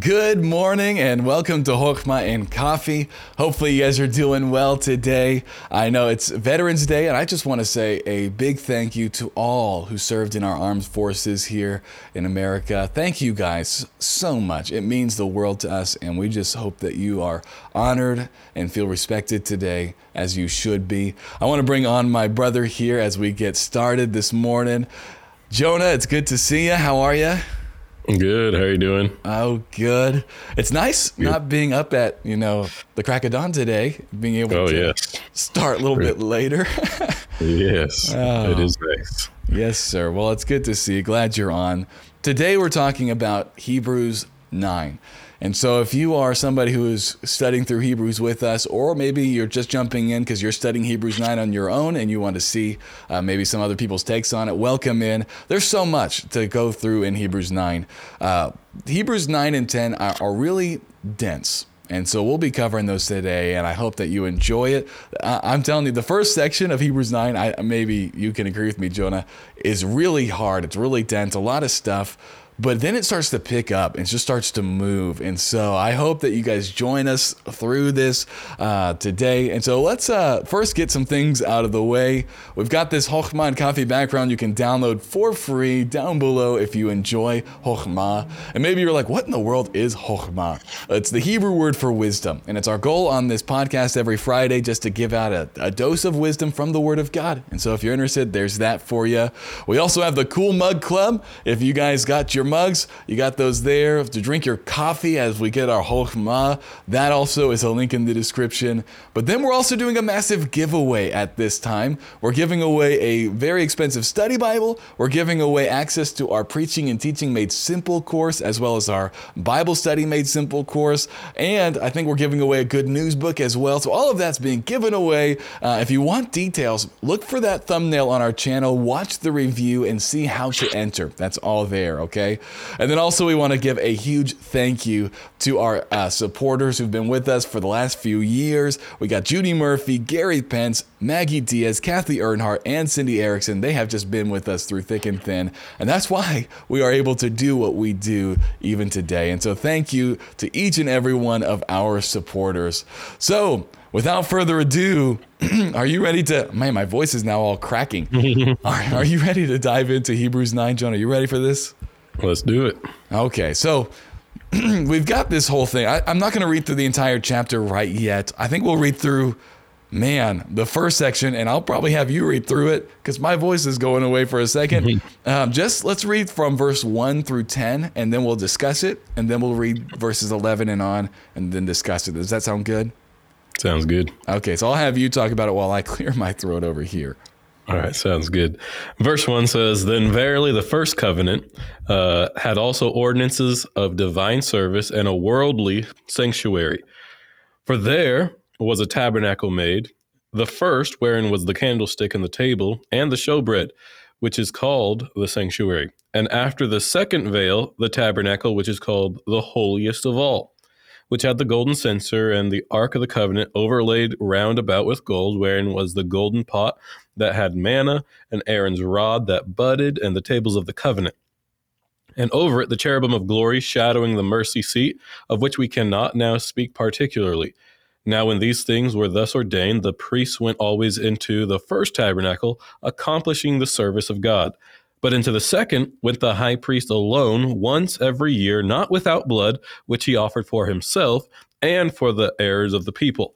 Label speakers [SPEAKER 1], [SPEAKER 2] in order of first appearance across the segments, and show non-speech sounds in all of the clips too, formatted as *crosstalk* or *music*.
[SPEAKER 1] Good morning and welcome to Hochma and Coffee. Hopefully, you guys are doing well today. I know it's Veterans Day, and I just want to say a big thank you to all who served in our armed forces here in America. Thank you guys so much. It means the world to us, and we just hope that you are honored and feel respected today as you should be. I want to bring on my brother here as we get started this morning. Jonah, it's good to see you. How are you?
[SPEAKER 2] Good. How are you doing?
[SPEAKER 1] Oh, good. It's nice good. not being up at you know the crack of dawn today, being able oh, to yes. start a little bit later.
[SPEAKER 2] yes, *laughs* oh. it is nice.
[SPEAKER 1] Yes, sir. Well, it's good to see you. Glad you're on. Today we're talking about Hebrews nine. And so, if you are somebody who is studying through Hebrews with us, or maybe you're just jumping in because you're studying Hebrews 9 on your own and you want to see uh, maybe some other people's takes on it, welcome in. There's so much to go through in Hebrews 9. Uh, Hebrews 9 and 10 are, are really dense. And so we'll be covering those today, and I hope that you enjoy it. I'm telling you, the first section of Hebrews 9, I, maybe you can agree with me, Jonah, is really hard. It's really dense, a lot of stuff but then it starts to pick up and just starts to move. And so I hope that you guys join us through this uh, today. And so let's uh, first get some things out of the way. We've got this Hochma and Coffee background you can download for free down below if you enjoy Hochma. And maybe you're like, what in the world is Hochma? It's the Hebrew word for wisdom. And it's our goal on this podcast every Friday just to give out a, a dose of wisdom from the Word of God. And so if you're interested, there's that for you. We also have the Cool Mug Club. If you guys got your your mugs, you got those there to drink your coffee as we get our Hochma. That also is a link in the description. But then we're also doing a massive giveaway at this time. We're giving away a very expensive study Bible. We're giving away access to our Preaching and Teaching Made Simple course, as well as our Bible Study Made Simple course. And I think we're giving away a good news book as well. So all of that's being given away. Uh, if you want details, look for that thumbnail on our channel, watch the review, and see how to enter. That's all there, okay? And then also, we want to give a huge thank you to our uh, supporters who've been with us for the last few years. We got Judy Murphy, Gary Pence, Maggie Diaz, Kathy Earnhardt, and Cindy Erickson. They have just been with us through thick and thin. And that's why we are able to do what we do even today. And so, thank you to each and every one of our supporters. So, without further ado, *clears throat* are you ready to? Man, my voice is now all cracking. *laughs* are, are, you ready to dive into Hebrews 9, John? Are you ready for this?
[SPEAKER 2] Let's do it.
[SPEAKER 1] Okay, so *clears throat* we've got this whole thing. I, am not going to read through the entire chapter right yet. I think we'll read through, man, the first section, and I'll probably have you read through it because my voice is going away for a 2nd um, just let's read from verse 1 through 10, and then we'll discuss it, and then we'll read verses 11 and on, and then discuss it. Does that sound good?
[SPEAKER 2] Sounds good.
[SPEAKER 1] Okay, so I'll have you talk about it while I *laughs* clear my throat over here.
[SPEAKER 2] All right, sounds good. Verse 1 says, Then verily the first covenant uh, had also ordinances of divine service and a worldly sanctuary. For there was a tabernacle made, the first wherein was the candlestick and the table and the showbread, which is called the sanctuary. And after the second veil, the tabernacle, which is called the holiest of all which had the golden censer and the ark of the covenant overlaid round about with gold, wherein was the golden pot that had manna, and Aaron's rod that budded, and the tables of the covenant. And over it the cherubim of glory shadowing the mercy seat, of which we cannot now speak particularly. Now, when these things were thus ordained, the priests went always into the first tabernacle, accomplishing the service of God. But into the second went the high priest alone once every year, not without blood, which he offered for himself and for the errors of the people.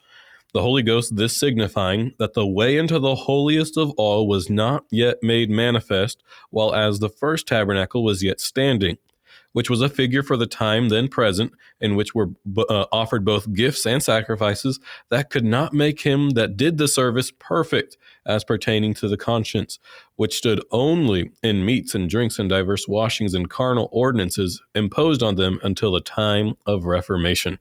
[SPEAKER 2] The Holy Ghost, this signifying that the way into the holiest of all was not yet made manifest, while as the first tabernacle was yet standing which was a figure for the time then present, in which were uh, offered both gifts and sacrifices that could not make him that did the service perfect as pertaining to the conscience, which stood only in meats and drinks and diverse washings and carnal ordinances imposed on them until the time of Reformation.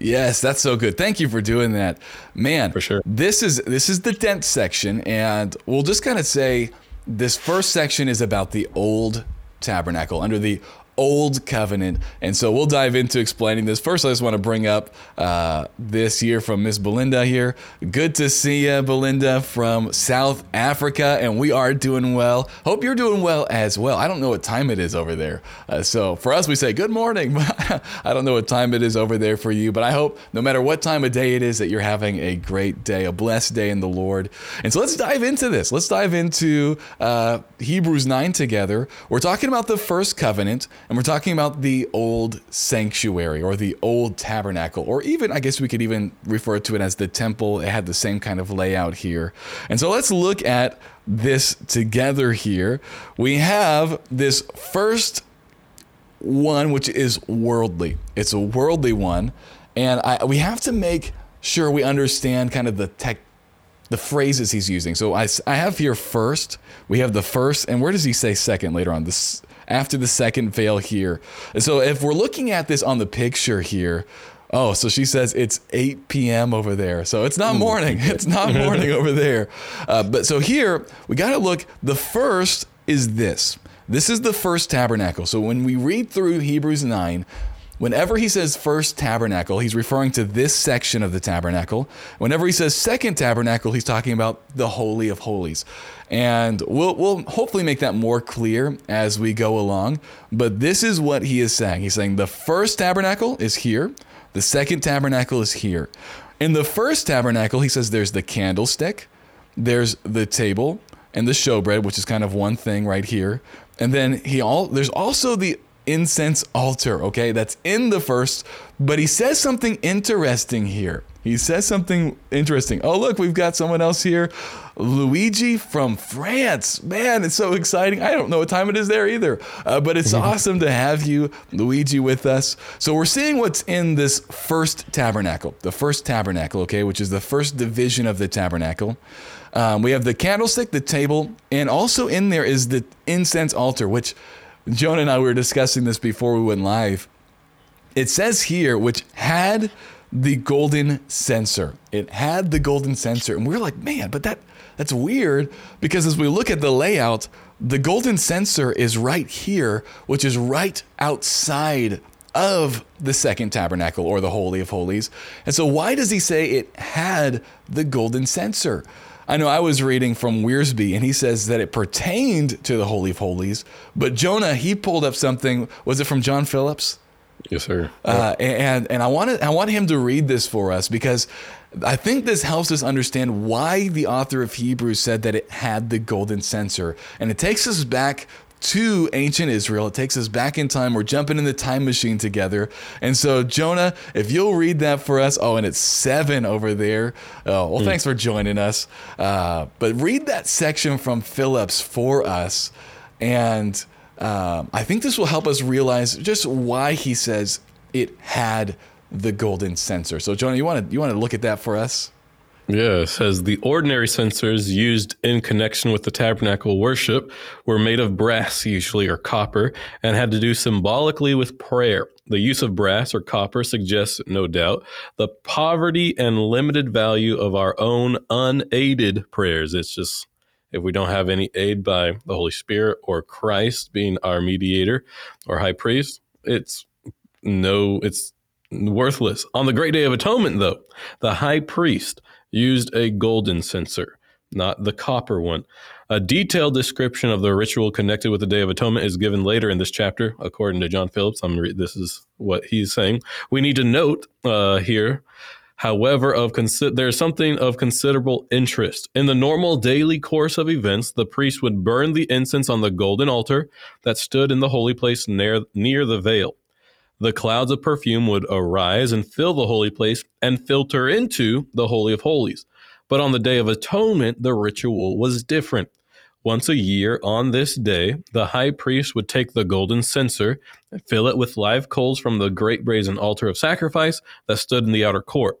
[SPEAKER 1] Yes, that's so good. Thank you for doing that. Man,
[SPEAKER 2] for sure.
[SPEAKER 1] This is this is the dense section and we'll just kind of say this first section is about the old tabernacle under the Old Covenant. And so we'll dive into explaining this. First, I just want to bring up uh, this year from Miss Belinda here. Good to see you, Belinda, from South Africa. And we are doing well. Hope you're doing well as well. I don't know what time it is over there. Uh, so for us, we say good morning. *laughs* I don't know what time it is over there for you, but I hope no matter what time of day it is that you're having a great day, a blessed day in the Lord. And so let's dive into this. Let's dive into uh, Hebrews 9 together. We're talking about the first covenant and we're talking about the old sanctuary or the old tabernacle, or even, I guess we could even refer to it as the temple. It had the same kind of layout here. And so let's look at this together here. We have this first one, which is worldly. It's a worldly one. And I, we have to make sure we understand kind of the tech the phrases he's using. So I, I have here first, we have the first, and where does he say second later on? This after the second veil here. And so if we're looking at this on the picture here, oh, so she says it's 8 p.m. over there. So it's not morning. *laughs* It's not *laughs* morning over there. Uh, but so here we got to look. The first is this. This is the first tabernacle. So when we read through Hebrews 9, Whenever he says first tabernacle, he's referring to this section of the tabernacle. Whenever he says second tabernacle, he's talking about the Holy of Holies. And we'll, we'll hopefully make that more clear as we go along. But this is what he is saying. He's saying the first tabernacle is here, the second tabernacle is here. In the first tabernacle, he says there's the candlestick, there's the table, and the showbread, which is kind of one thing right here. And then he all there's also the incense altar, okay? That's in the first, but he says something interesting here. He says something interesting. Oh, look, we've got someone else here. Luigi from France. Man, it's so exciting. I don't know what time it is there either, uh, but it's *laughs* awesome to have you, Luigi, with us. So, we're seeing what's in this first tabernacle, the first tabernacle, okay, which is the first division of the tabernacle. Um, we have the candlestick, the table, and also in there is the incense altar, which Jonah and I were discussing this before we went live. It says here, which had the golden censer. It had the golden censer. And we are like, man, but that that's weird because as we look at the layout, the golden censer is right here, which is right outside of the second tabernacle or the Holy of Holies. And so, why does he say it had the golden censer? I know I was reading from Wiersbe, and he says that it pertained to the Holy of Holies, but Jonah, he pulled up something. Was it from John Phillips?
[SPEAKER 2] Yes, sir.
[SPEAKER 1] Uh, and and I wanted I want him to read this for us because I think this helps us understand why the author of Hebrews said that it had the golden censer, and it takes us back to ancient Israel. It takes us back in time. We're jumping in the time machine together. And so, Jonah, if you'll read that for us. Oh, and it's seven over there. Oh, well, mm. thanks for joining us. Uh, but read that section from Phillips for us. And uh, I think this will help us realize just why he says it had the golden censer. So, Jonah, you want to you want to look at that for us?
[SPEAKER 2] Yeah, it says the ordinary censers used in connection with the tabernacle worship were made of brass, usually, or copper, and had to do symbolically with prayer. The use of brass or copper suggests, no doubt, the poverty and limited value of our own unaided prayers. It's just if we don't have any aid by the Holy Spirit or Christ being our mediator or high priest, it's no, it's worthless. On the great day of atonement, though, the high priest used a golden censer, not the copper one. A detailed description of the ritual connected with the Day of Atonement is given later in this chapter, according to John Phillips. I'm re- this is what he's saying. We need to note uh, here, however, of consi- there's something of considerable interest. In the normal daily course of events, the priest would burn the incense on the golden altar that stood in the holy place near near the veil. The clouds of perfume would arise and fill the holy place and filter into the Holy of Holies. But on the Day of Atonement, the ritual was different. Once a year on this day, the high priest would take the golden censer and fill it with live coals from the great brazen altar of sacrifice that stood in the outer court.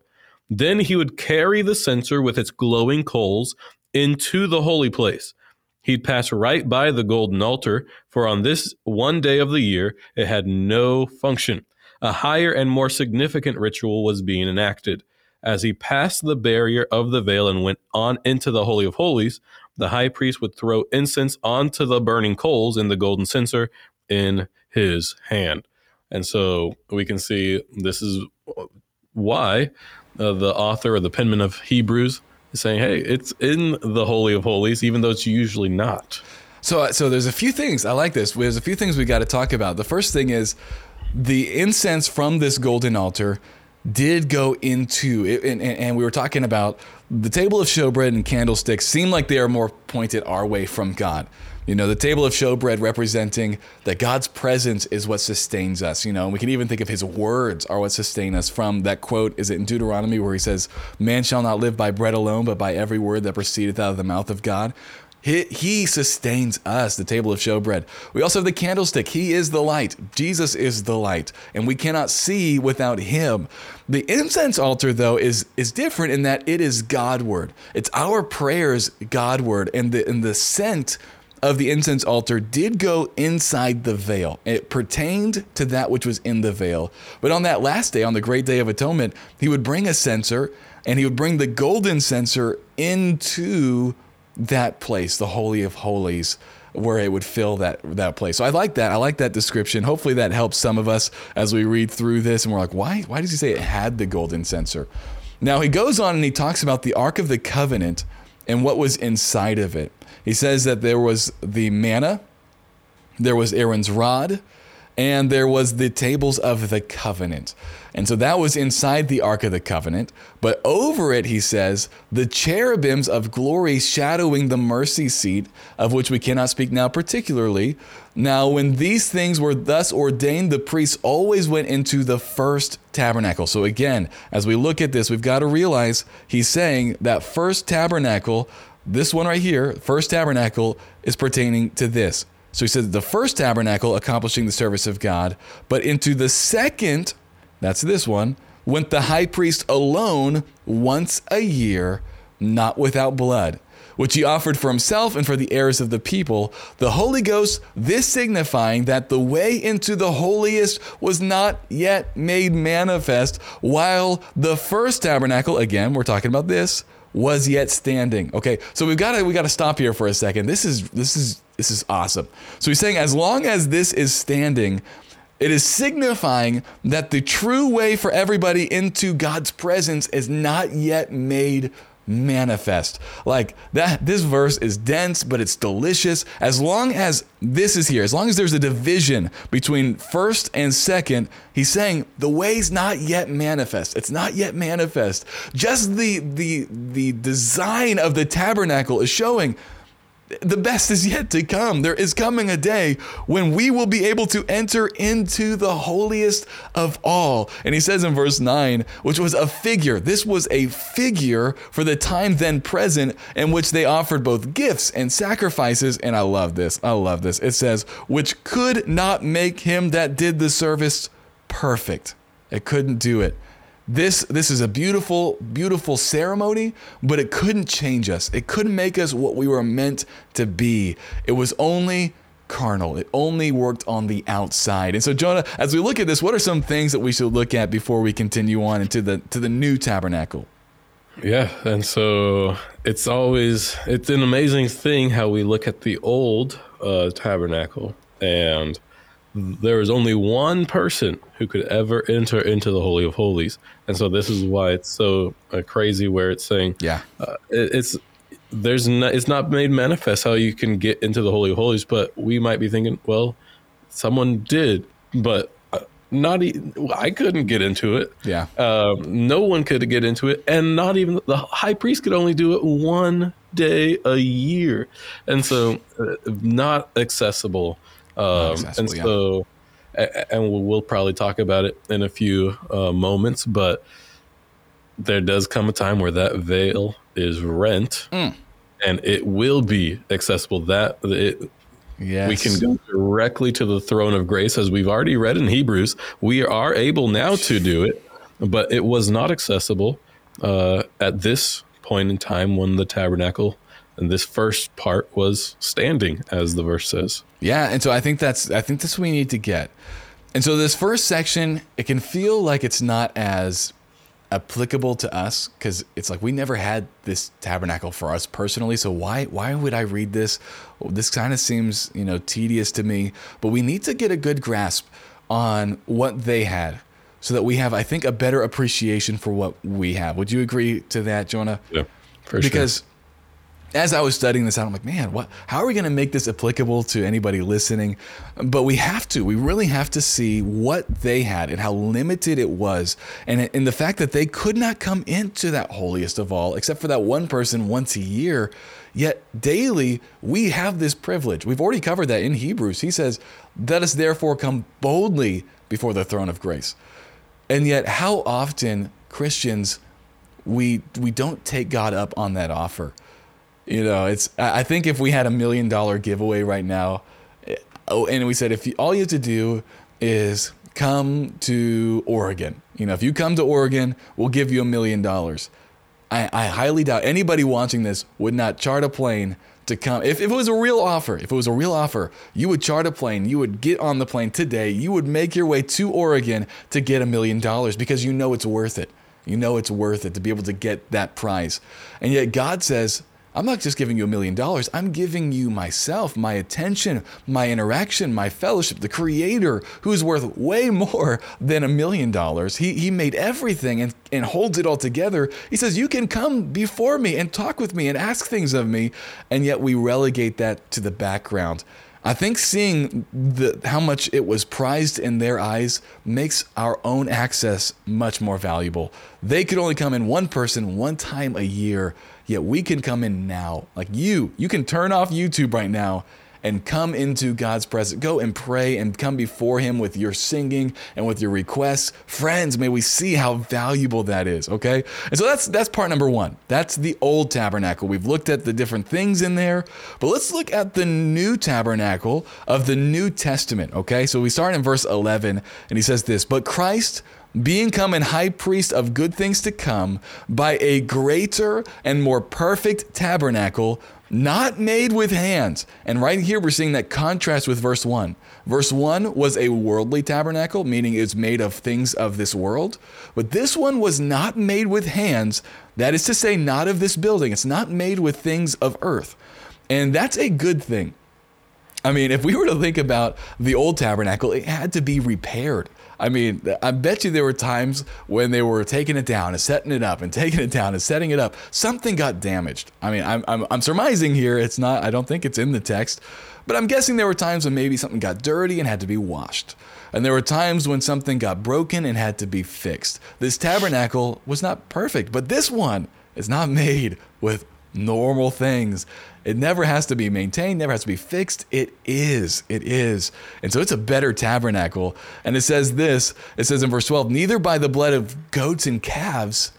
[SPEAKER 2] Then he would carry the censer with its glowing coals into the holy place. He'd pass right by the golden altar, for on this one day of the year it had no function. A higher and more significant ritual was being enacted. As he passed the barrier of the veil and went on into the Holy of Holies, the high priest would throw incense onto the burning coals in the golden censer in his hand. And so we can see this is why uh, the author or the penman of Hebrews is saying, hey, it's in the Holy of Holies, even though it's usually not.
[SPEAKER 1] So, so there's a few things I like this. There's a few things we got to talk about. The first thing is the incense from this golden altar did go into it, and, and, we were talking about the table of showbread and candlesticks seem like they are more pointed our way from God. You know, the table of showbread representing that God's presence is what sustains us. You know, and we can even think of his words are what sustain us from that quote, is it in Deuteronomy where he says, Man shall not live by bread alone, but by every word that proceedeth out of the mouth of God. He, he, sustains us, the table of showbread. We also have the candlestick. He is the light. Jesus is the light, and we cannot see without him. The incense altar, though, is, is different in that it is Godward. It's our prayers Godward, and the, and the scent of the incense altar did go inside the veil. It pertained to that which was in the veil. But on that last day, on the great day of atonement, he would bring a censer and he would bring the golden censer into that place, the Holy of Holies, where it would fill that that place. So I like that. I like that description. Hopefully that helps some of us as we read through this and we're like, why why does he say it had the golden censer? Now he goes on and he talks about the Ark of the Covenant and what was inside of it. He says that there was the manna, there was Aaron's rod, and there was the tables of the covenant. And so that was inside the Ark of the Covenant. But over it, he says, the cherubims of glory shadowing the mercy seat, of which we cannot speak now particularly. Now, when these things were thus ordained, the priests always went into the first tabernacle. So, again, as we look at this, we've got to realize he's saying that first tabernacle, this one right here, first tabernacle, is pertaining to this. So he says the first tabernacle accomplishing the service of God, but into the second that's this one, went the high priest alone once a year, not without blood, which he offered for himself and for the heirs of the people, the Holy Ghost, this signifying that the way into the holiest was not yet made manifest, while the first tabernacle, again, we're talking about this, was yet standing. Okay, so we've got to we got to stop here for a second. This is this is this is awesome. So he's saying as long as this is standing, it is signifying that the true way for everybody into God's presence is not yet made manifest. Like that this verse is dense but it's delicious. As long as this is here, as long as there's a division between first and second, he's saying the way's not yet manifest. It's not yet manifest. Just the the the design of the tabernacle is showing the best is yet to come. There is coming a day when we will be able to enter into the holiest of all. And he says in verse 9, which was a figure. This was a figure for the time then present in which they offered both gifts and sacrifices. And I love this. I love this. It says, which could not make him that did the service perfect. It couldn't do it. This this is a beautiful beautiful ceremony, but it couldn't change us. It couldn't make us what we were meant to be. It was only carnal. It only worked on the outside. And so Jonah, as we look at this, what are some things that we should look at before we continue on into the to the new tabernacle?
[SPEAKER 2] Yeah, and so it's always it's an amazing thing how we look at the old uh, tabernacle and there is only one person who could ever enter into the holy of holies and so this is why it's so uh, crazy where it's saying
[SPEAKER 1] yeah
[SPEAKER 2] uh, it, it's there's not it's not made manifest how you can get into the holy of holies but we might be thinking well someone did but uh, not even I couldn't get into it.
[SPEAKER 1] Yeah.
[SPEAKER 2] Um, no one could get into it, and not even the high priest could only do it one day a year, and so uh, not accessible um, and so, yeah. and we'll probably talk about it in a few uh, moments, but there does come a time where that veil is rent, mm. and it will be accessible. That it, Yes. We can go directly to the throne of grace, as we've already read in Hebrews. We are able now to do it, but it was not accessible uh, at this point in time when the tabernacle and this first part was standing, as the verse says.
[SPEAKER 1] Yeah, and so I think that's I think that's what we need to get. And so this first section, it can feel like it's not as applicable to us because it's like we never had this tabernacle for us personally so why why would i read this this kind of seems you know tedious to me but we need to get a good grasp on what they had so that we have i think a better appreciation for what we have would you agree to that jonah
[SPEAKER 2] Yeah, for sure.
[SPEAKER 1] because as I was studying this out, I'm like, man, what? How are we going to make this applicable to anybody listening? But we have to. We really have to see what they had and how limited it was, and in the fact that they could not come into that holiest of all, except for that one person once a year. Yet daily we have this privilege. We've already covered that in Hebrews. He says, "Let us therefore come boldly before the throne of grace." And yet, how often Christians we we don't take God up on that offer. You know, it's I think if we had a million dollar giveaway right now, eh, oh, and we said if you, all you have to do is come to Oregon. You know, if you come to Oregon, we'll give you a million dollars. I, I highly doubt anybody watching this would not chart a plane to come. If, if it was a real offer, if it was a real offer, you would chart a plane, you would get on the plane today, you would make your way to Oregon to get a million dollars because you know it's worth it. You know it's worth it to be able to get that prize. And yet God says, I'm not just giving you a million dollars. I'm giving you myself, my attention, my interaction, my fellowship, the creator who's worth way more than a million dollars. He, he made everything and, and holds it all together. He says, You can come before me and talk with me and ask things of me. And yet we relegate that to the background. I think seeing the how much it was prized in their eyes makes our own access much more valuable. They could only come in one person one time a year, yet we can come in now. Like you, you can turn off YouTube right now and come into God's presence. Go and pray and come before Him with your singing and with your requests. Friends, may we see how valuable that is, okay? And so that's that's part number one. That's the old tabernacle. We've looked at the different things in there, but let's look at the new tabernacle of the New Testament, okay? So we start in verse 11, and he says this, but Christ being come an high priest of good things to come by a greater and more perfect tabernacle not made with hands. And right here, we're seeing that contrast with verse 1. Verse 1 was a worldly tabernacle, meaning it's made of things of this world. But this one was not made with hands. That is to say, not of this building. It's not made with things of earth. And that's a good thing. I mean, if we were to think about the old tabernacle, it had to be repaired. I mean, I bet you there were times when they were taking it down and setting it up and taking it down and setting it up. Something got damaged. I mean, I'm, I'm, I'm surmising here. It's not, I don't think it's in the text, but I'm guessing there were times when maybe something got dirty and had to be washed. And there were times when something got broken and had to be fixed. This tabernacle was not perfect, but this one is not made with normal things. It never has to be maintained, never has to be fixed. It is. It is. And so it's a better tabernacle. And it says this it says in verse 12, neither by the blood of goats and calves,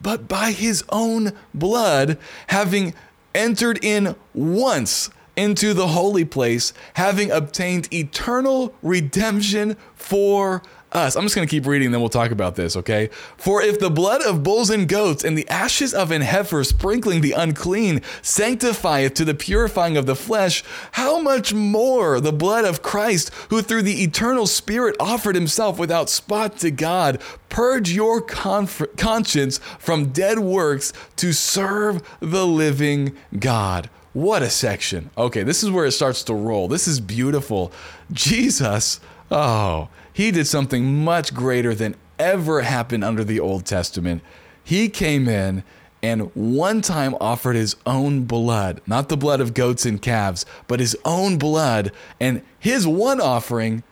[SPEAKER 1] but by his own blood, having entered in once into the holy place, having obtained eternal redemption for us. I'm just going to keep reading, then we'll talk about this, okay? For if the blood of bulls and goats and the ashes of an heifer sprinkling the unclean sanctifieth to the purifying of the flesh, how much more the blood of Christ, who through the eternal Spirit offered himself without spot to God, purge your conf- conscience from dead works to serve the living God. What a section. Okay, this is where it starts to roll. This is beautiful. Jesus, oh, he did something much greater than ever happened under the Old Testament. He came in and one time offered his own blood, not the blood of goats and calves, but his own blood. And his one offering,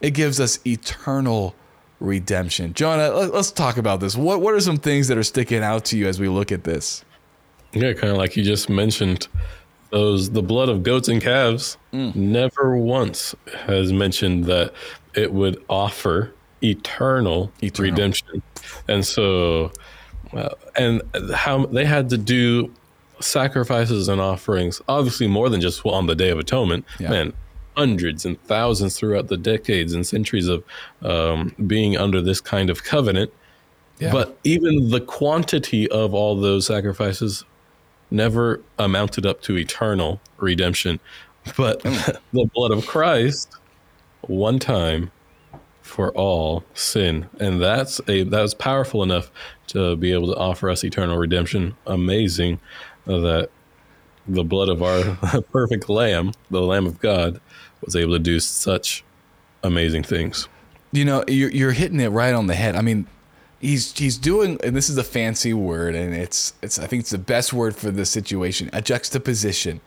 [SPEAKER 1] it gives us eternal redemption. Jonah, uh, let's talk about this. What, what are some things that are sticking out to you as we look at this?
[SPEAKER 2] Yeah, kind of like you just mentioned, those the blood of goats and calves mm. never once has mentioned that it would offer eternal, eternal. redemption, and so, uh, and how they had to do sacrifices and offerings, obviously more than just on the Day of Atonement. Yeah. Man, hundreds and thousands throughout the decades and centuries of um, being under this kind of covenant. Yeah. But even the quantity of all those sacrifices never amounted up to eternal redemption. But hmm. *laughs* the blood of Christ, one time for all sin, and that's a that was powerful enough to be able to offer us eternal redemption. Amazing that the blood of our *laughs* perfect Lamb, the Lamb of God, was able to do such amazing things.
[SPEAKER 1] You know, you're, you're hitting it right on the head. I mean, he's he's doing, and this is a fancy word, and it's it's I think it's the best word for the situation, a juxtaposition.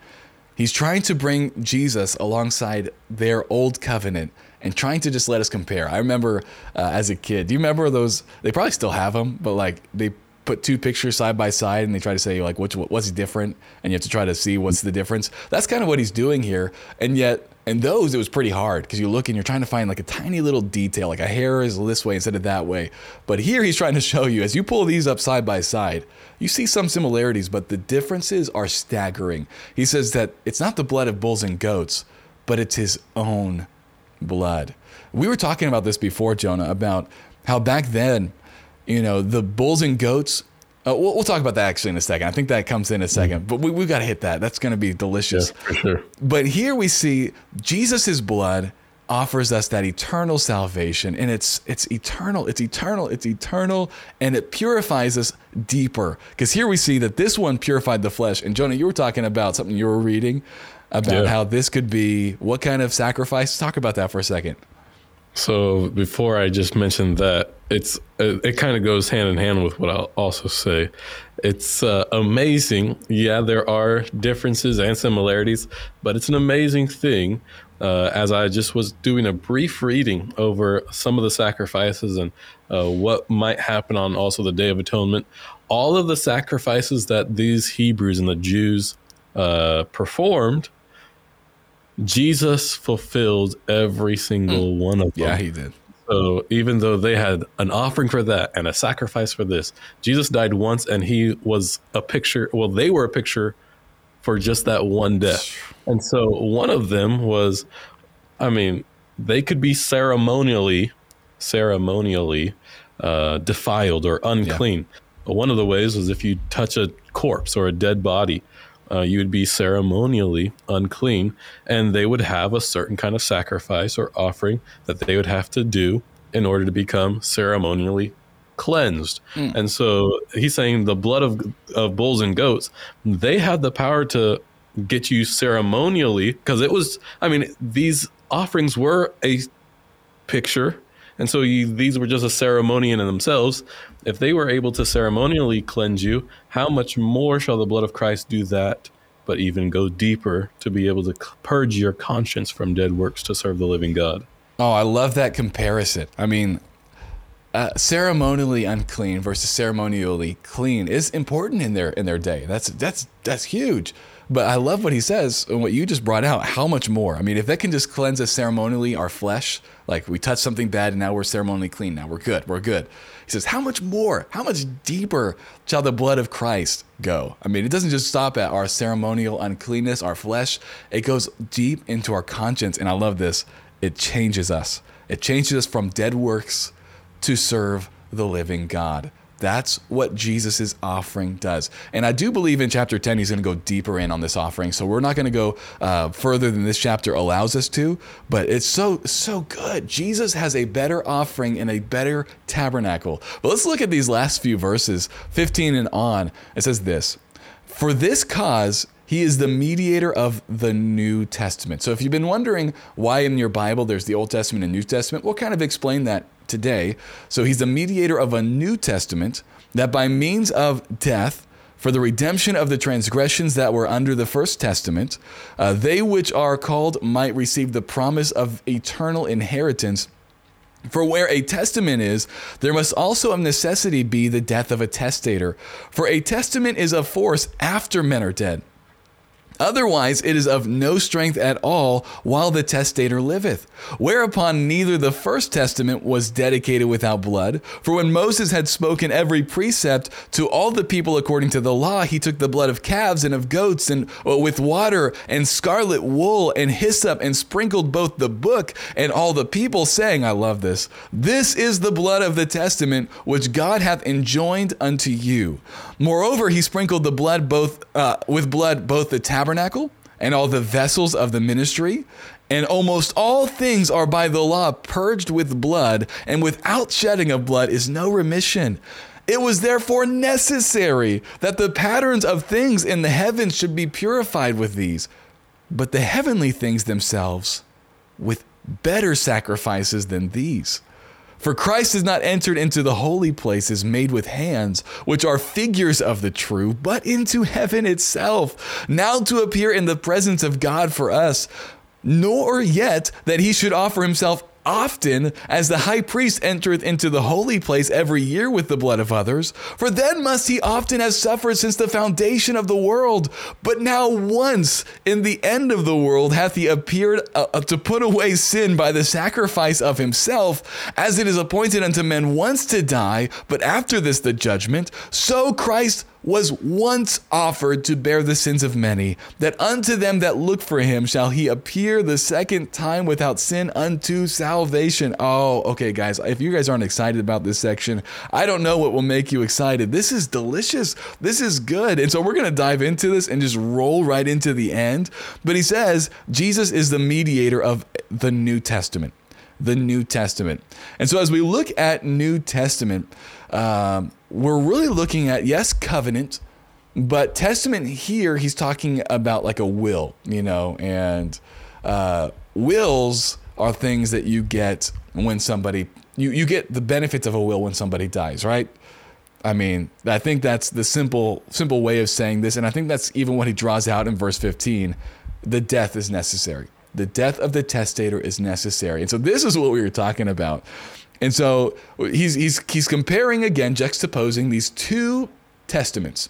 [SPEAKER 1] He's trying to bring Jesus alongside their old covenant and trying to just let us compare. I remember uh, as a kid. Do you remember those? They probably still have them, but like they put two pictures side by side and they try to say like which what's different, and you have to try to see what's the difference. That's kind of what he's doing here, and yet. In those, it was pretty hard because you look and you're trying to find like a tiny little detail, like a hair is this way instead of that way. But here he's trying to show you as you pull these up side by side, you see some similarities, but the differences are staggering. He says that it's not the blood of bulls and goats, but it's his own blood. We were talking about this before, Jonah, about how back then, you know, the bulls and goats. Uh, we'll, we'll, talk about that actually in a second. I think that comes in a 2nd mm-hmm. but we, we've got to hit that. That's going to be delicious.
[SPEAKER 2] Yeah, for sure.
[SPEAKER 1] But here we see Jesus' blood offers us that eternal salvation and it's it's eternal it's eternal it's eternal and it purifies us deeper because here we see that this one purified the flesh and jonah you were talking about something you were reading about yeah. how this could be what kind of sacrifice. Talk about that for a second.
[SPEAKER 2] So before I just mentioned that, it's it, it kind of goes hand in hand with what I'll also say. It's uh, amazing. Yeah, there are differences and similarities, but it's an amazing thing. Uh, as I just was doing a brief reading over some of the sacrifices and uh, what might happen on also the Day of Atonement, all of the sacrifices that these Hebrews and the Jews uh, performed Jesus fulfilled every single mm. one of them.
[SPEAKER 1] Yeah, he did.
[SPEAKER 2] So even though they had an offering for that and a sacrifice for this, Jesus died once and he was a picture. Well, they were a picture for just that one death. And so one of them was, I mean, they could be ceremonially, ceremonially uh, defiled or unclean. Yeah. One of the ways was if you touch a corpse or a dead body, uh, you would be ceremonially unclean, and they would have a certain kind of sacrifice or offering that they would have to do in order to become ceremonially cleansed. Mm. And so he's saying the blood of, of bulls and goats, they had the power to get you ceremonially, because it was, I mean, these offerings were a picture and so you, these were just a ceremony in themselves. If they were able to ceremonially cleanse you, how much more shall the blood of Christ do that, but even go deeper to be able to purge your conscience from dead works to serve the living God?
[SPEAKER 1] Oh, I love that comparison. I mean, uh, ceremonially unclean versus ceremonially clean is important in their in their day. That's that's that's huge. But I love what he says and what you just brought out. How much more? I mean, if that can just cleanse us ceremonially, our flesh, like we touched something bad and now we're ceremonially clean. Now we're good. We're good. He says, How much more? How much deeper shall the blood of Christ go? I mean, it doesn't just stop at our ceremonial uncleanness, our flesh, it goes deep into our conscience. And I love this. It changes us, it changes us from dead works to serve the living God. That's what Jesus' offering does. And I do believe in chapter 10, he's going to go deeper in on this offering. So we're not going to go uh, further than this chapter allows us to, but it's so, so good. Jesus has a better offering and a better tabernacle. But let's look at these last few verses, 15 and on. It says this For this cause, he is the mediator of the New Testament. So if you've been wondering why in your Bible there's the Old Testament and New Testament, we'll kind of explain that today. So he's the mediator of a New Testament that by means of death, for the redemption of the transgressions that were under the first testament, uh, they which are called might receive the promise of eternal inheritance. For where a testament is, there must also of necessity be the death of a testator. For a testament is of force after men are dead. Otherwise, it is of no strength at all while the testator liveth. Whereupon neither the first testament was dedicated without blood. For when Moses had spoken every precept to all the people according to the law, he took the blood of calves and of goats and uh, with water and scarlet wool and hyssop and sprinkled both the book and all the people, saying, I love this, this is the blood of the testament which God hath enjoined unto you. Moreover, he sprinkled the blood both uh, with blood both the tabernacle and all the vessels of the ministry And almost all things are by the law purged with blood, and without shedding of blood is no remission. It was therefore necessary that the patterns of things in the heavens should be purified with these, but the heavenly things themselves with better sacrifices than these. For Christ has not entered into the holy places made with hands, which are figures of the true, but into heaven itself, now to appear in the presence of God for us, nor yet that he should offer himself often as the high priest entereth into the holy place every year with the blood of others. For then must he often have suffered since the foundation of the world. But now, once in the end of the world, hath he appeared uh, uh to put away sin by the sacrifice of himself, as it is appointed unto men once to die, but after this the judgment. So Christ was once offered to bear the sins of many, that unto them that look for him shall he appear the second time without sin unto salvation. Oh, okay, guys, if you guys aren't excited about this section, I don't know what will make you excited. This is delicious. This is good. And so we're going to dive into this and just roll right into the end. But he says Jesus is the mediator of the New Testament. The New Testament. And so as we look at New Testament, um, we're really looking at, yes, covenant, but testament here, he's talking about like a will, you know, and uh, wills are things that you get when somebody, you, you get the benefits of a will when somebody dies, right? I mean, I think that's the simple simple way of saying this, and I think that's even what he draws out in verse 15. The death is necessary. The death of the testator is necessary. And so this is what we were talking about. And so he's, he's, he's comparing again, juxtaposing these two testaments.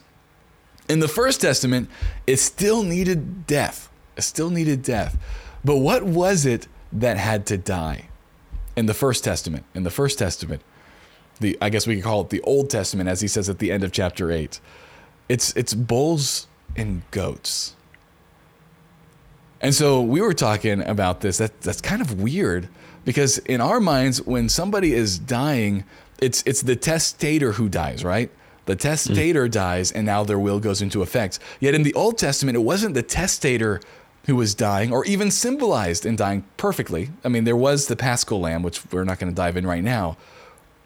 [SPEAKER 1] In the first testament, it still needed death. It still needed death. But what was it that had to die in the first testament? In the first testament, the I guess we could call it the Old Testament, as he says at the end of chapter eight. It's it's bulls and goats. And so we were talking about this. That that's kind of weird because in our minds, when somebody is dying, it's it's the testator who dies, right? The testator mm. dies, and now their will goes into effect. Yet in the Old Testament, it wasn't the testator who was dying, or even symbolized in dying perfectly. I mean, there was the Paschal Lamb, which we're not going to dive in right now.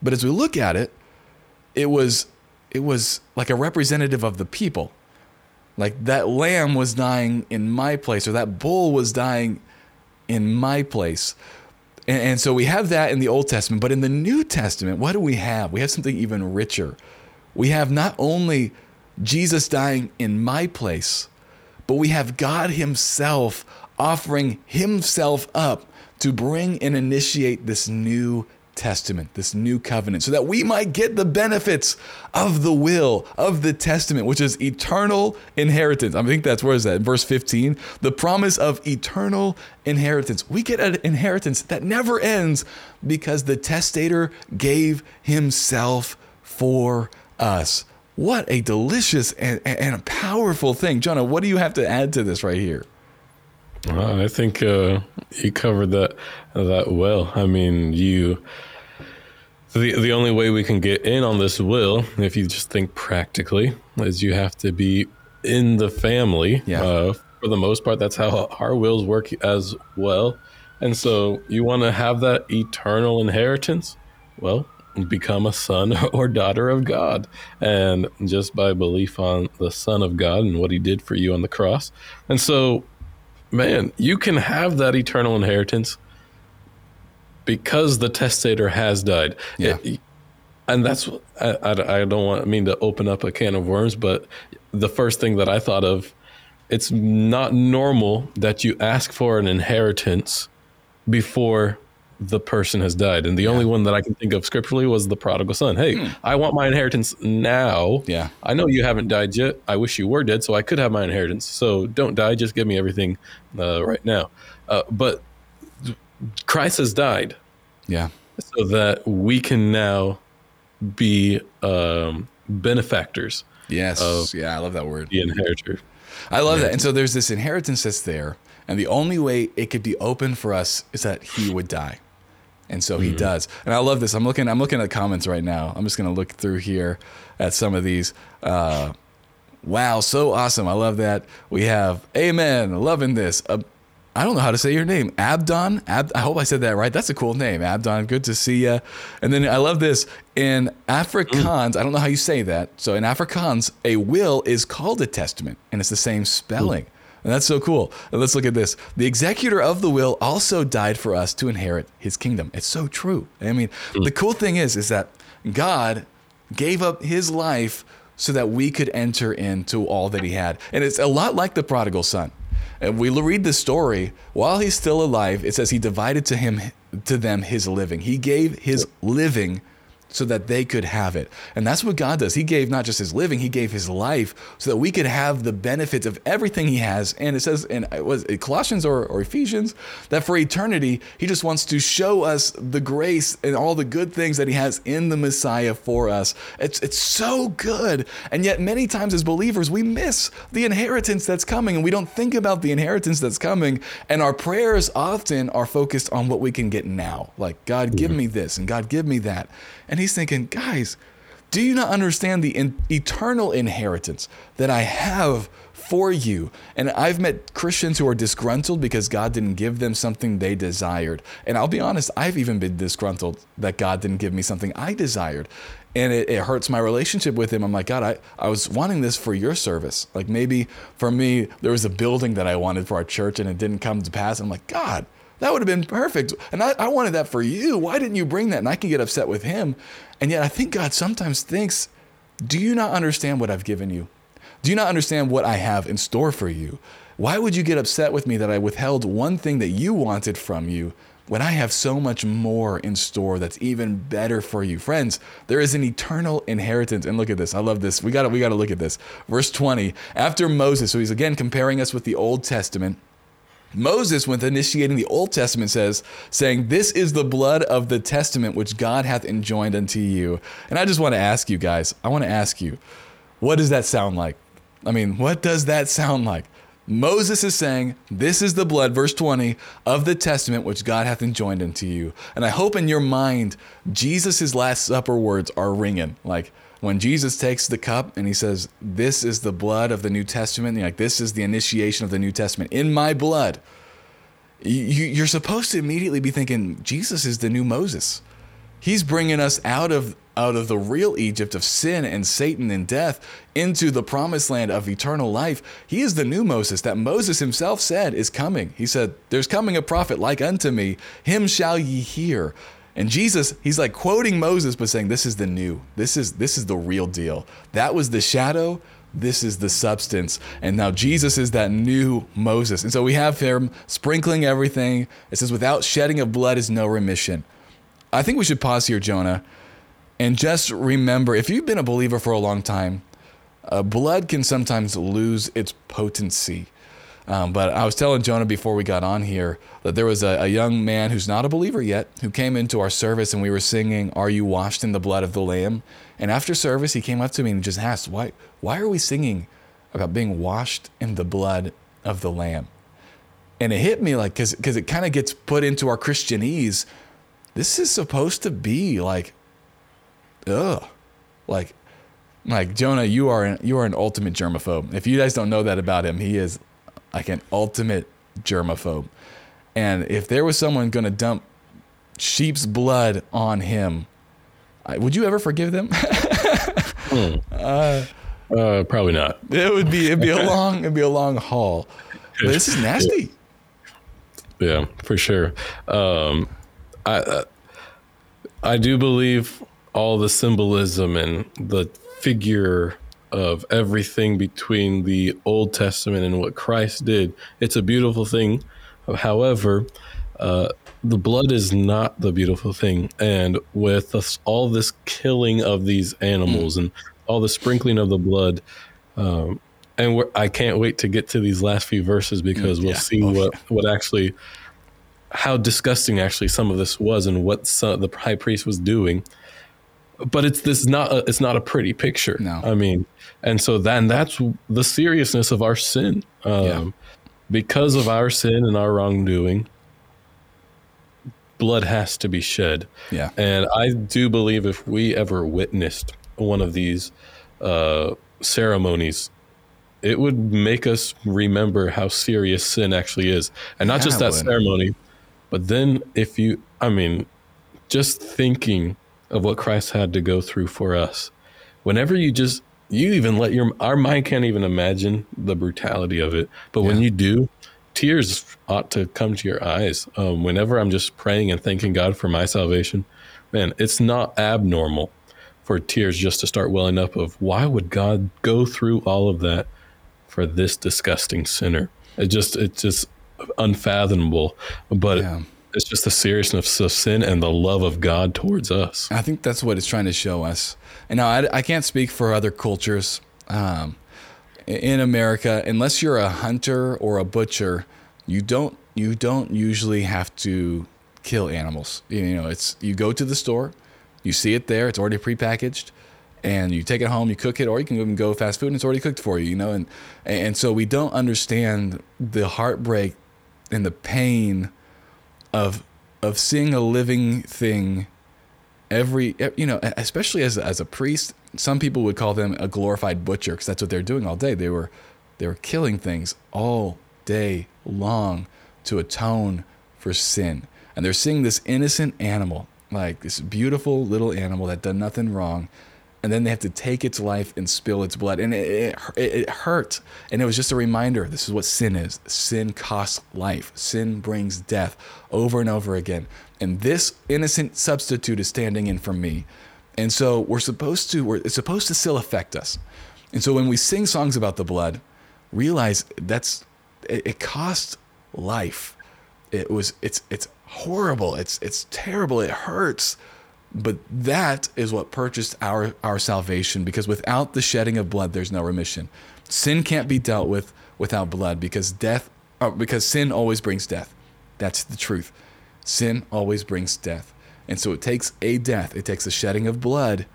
[SPEAKER 1] But as we look at it, it was it was like a representative of the people. Like that lamb was dying in my place, or that bull was dying in my place. And, and, so we have that in the Old Testament, but in the New Testament, what do we have? We have something even richer. We have not only Jesus dying in my place, but we have God Himself offering Himself up to bring and initiate this new Testament, this new covenant, so that we might get the benefits of the will of the testament, which is eternal inheritance. I think that's where is that? Verse 15, the promise of eternal inheritance. We get an inheritance that never ends because the testator gave himself for us. What a delicious and, and a powerful thing. Jonah, what do you have to add to this right here?
[SPEAKER 2] Well, I think uh, you covered that that well. I mean, you. The the only way we can get in on this will, if you just think practically, is you have to be in the family.
[SPEAKER 1] Yeah.
[SPEAKER 2] Uh, for the most part, that's how our wills work as well. And so, you want to have that eternal inheritance. Well, become a son *laughs* or daughter of God. And just by belief on the Son of God and what he did for you on the cross. And so man, you can have that eternal inheritance because the testator has died.
[SPEAKER 1] Yeah.
[SPEAKER 2] It, and that's I, I, I don't want I mean to open up a can of worms, but the first thing that I thought of, it's not normal that you ask for an inheritance before the person has died. And the yeah. only one that I can think of scripturally was the prodigal son. Hey, hmm. I want my inheritance now.
[SPEAKER 1] Yeah.
[SPEAKER 2] I know you haven't died yet. I wish you were dead so I could have my inheritance. So don't die. Just give me everything uh, right now. Uh, but Christ has died.
[SPEAKER 1] Yeah.
[SPEAKER 2] So that we can now be um, benefactors.
[SPEAKER 1] Yes. yeah. I love that word.
[SPEAKER 2] The inheritor.
[SPEAKER 1] I love that. And so there's this inheritance that's there. And the only way it could be open for us is that he would die and so he mm-hmm. does. And I love this. I'm looking. I'm looking at the comments right now. I'm just going to look through here at some of these. Uh, wow, so awesome! I love that. We have Amen. Loving this. Uh, I don't know how to say your name. Abdon. Ab- I hope I said that right. That's a cool name. Abdon. Good to see you. And then I love this. In Afrikaans, I don't know how you say that. So in Afrikaans, a will is called a testament, and it's the same spelling. And that's so cool. And let's look at this. The executor of the will also died for us to inherit his kingdom. It's so true. I mean, mm. the cool thing is, is that God gave up his life so that we could enter into all that he had. And it's a lot like the prodigal son. And we read the story while he's still alive. It says he divided to him to them his living. He gave his living so that they could have it. And that's what God does. He gave not just his living, he gave his life so that we could have the benefits of everything he has. And it says in was it Colossians or, or Ephesians that for eternity, he just wants to show us the grace and all the good things that he has in the Messiah for us. It's it's so good. And yet many times as believers, we miss the inheritance that's coming and we don't think about the inheritance that's coming. And our prayers often are focused on what we can get now. Like, God, give me this and God, give me that. And he's thinking, guys, do you not understand the in- eternal inheritance that I have for you? And I've met Christians who are disgruntled because God didn't give them something they desired. And I'll be honest, I've even been disgruntled that God didn't give me something I desired. And it, it hurts my relationship with him. I'm like, God, I, I was wanting this for your service. Like maybe for me, there was a building that I wanted for our church and it didn't come to pass. I'm like, God, that would have been perfect. And I, I, wanted that for you. Why didn't you bring that? And I can get upset with him. And yet I think God sometimes thinks, Do you not understand what I've given you? Do you not understand what I have in store for you? Why would you get upset with me that I withheld one thing that you wanted from you when I have so much more in store that's even better for you? Friends, there is an eternal inheritance. And look at this. I love this. We got we got to look at this. Verse 20. After Moses, so he's again comparing us with the Old Testament. Moses, when initiating the Old Testament, says, saying, This is the blood of the testament which God hath enjoined unto you. And I just want to ask you guys, I want to ask you, what does that sound like? I mean, what does that sound like? Moses is saying, This is the blood, verse 20, of the testament which God hath enjoined unto you. And I hope in your mind, Jesus' Last Supper words are ringing. Like, when Jesus takes the cup and he says, This is the blood of the New Testament, like this is the initiation of the New Testament in my blood, you, are supposed to immediately be thinking, Jesus is the new Moses. He's bringing us out of out of the real Egypt of sin and Satan and death into the promised land of eternal life. He is the new Moses that Moses himself said is coming. He said, There's coming a prophet like unto me, him shall ye hear. And Jesus, he's like quoting Moses, but saying, This is the new. This is this is the real deal. That was the shadow. This is the substance. And now Jesus is that new Moses. And so we have him sprinkling everything. It says, without shedding of blood is no remission. I think we should pause here, Jonah, and just remember if you've been a believer for a long time, uh, blood can sometimes lose its potency. Um, but I was telling Jonah before we got on here that there was a, a, young man who's not a believer yet who came into our service and we were singing, Are You Washed in the Blood of the Lamb? And after service, he came up to me and just asked, Why, why are we singing about being washed in the blood of the Lamb? And it hit me like, because it kind of gets put into our Christianese. This is supposed to be like, ugh. Like, like Jonah, you are an, you are an ultimate germaphobe. If you guys don't know that about him, he is like an ultimate germaphobe. And if there was someone going to dump sheep's blood on him, I, would you ever forgive them?
[SPEAKER 2] hmm. *laughs* uh, uh, probably not.
[SPEAKER 1] It would be it'd be a *laughs* long it'd be a long haul. But this is nasty.
[SPEAKER 2] Yeah, yeah for sure. Um, I uh, I do believe all the symbolism and the figure of everything between the Old Testament and what Christ did. It's a beautiful thing. However, uh, the blood is not the beautiful thing. And with us, all this killing of these animals and all the sprinkling of the blood, um, and I can't wait to get to these last few verses because we'll yeah. see oh, what, what actually, how disgusting actually some of this was and what some, the high priest was doing but it's this not a, it's not a pretty picture.
[SPEAKER 1] No,
[SPEAKER 2] I mean, and so then that's the seriousness of our sin. Um, yeah. Because of our sin and our wrongdoing, blood has to be shed.
[SPEAKER 1] Yeah,
[SPEAKER 2] and I do believe if we ever witnessed one of these uh, ceremonies, it would make us remember how serious sin actually is. And not
[SPEAKER 1] Yeah,
[SPEAKER 2] just that ceremony, but then if you, I mean, just thinking of what Christ had to go through for us. Whenever you just, you even let your, our mind can't even imagine the brutality of it. But when you do, tears ought to come to your eyes. Um, whenever I'm just praying and thanking God for my salvation, man, it's not abnormal for tears just to start welling up of why would God go through all of that for this disgusting sinner? It just it's just unfathomable, but
[SPEAKER 1] Yeah.
[SPEAKER 2] It's just the seriousness of sin and the love of God towards us.
[SPEAKER 1] I think that's what it's trying to show us. And now I, I can't speak for other cultures um, in America. Unless you're a hunter or a butcher, you don't you don't usually have to kill animals. You know, it's you go to the store, you see it there, it's already prepackaged, and you take it home, you cook it, or you can even go fast food and it's already cooked for you. You know, and and so we don't understand the heartbreak and the pain of of seeing a living thing every you know especially as as a priest some people would call them a glorified butcher because that's what they're doing all day. They were they were killing things all day long to atone for sin. And they're seeing this innocent animal like this beautiful little animal that done nothing wrong and then they have to take its life and spill its blood. And it, it, it hurt. And it was just a reminder this is what sin is. Sin costs life. Sin brings death over and over again. And this innocent substitute is standing in for me. And so we're supposed to we're, it's supposed to still affect us. And so when we sing songs about the blood realize that's it, it cost life. It was it's it's horrible. It's it's terrible. It hurts but that is what purchased our our salvation because without the shedding of blood there's no remission sin can't be dealt with without blood because death uh, because sin always brings death that's the truth sin always brings death and so it takes a death it takes the shedding of blood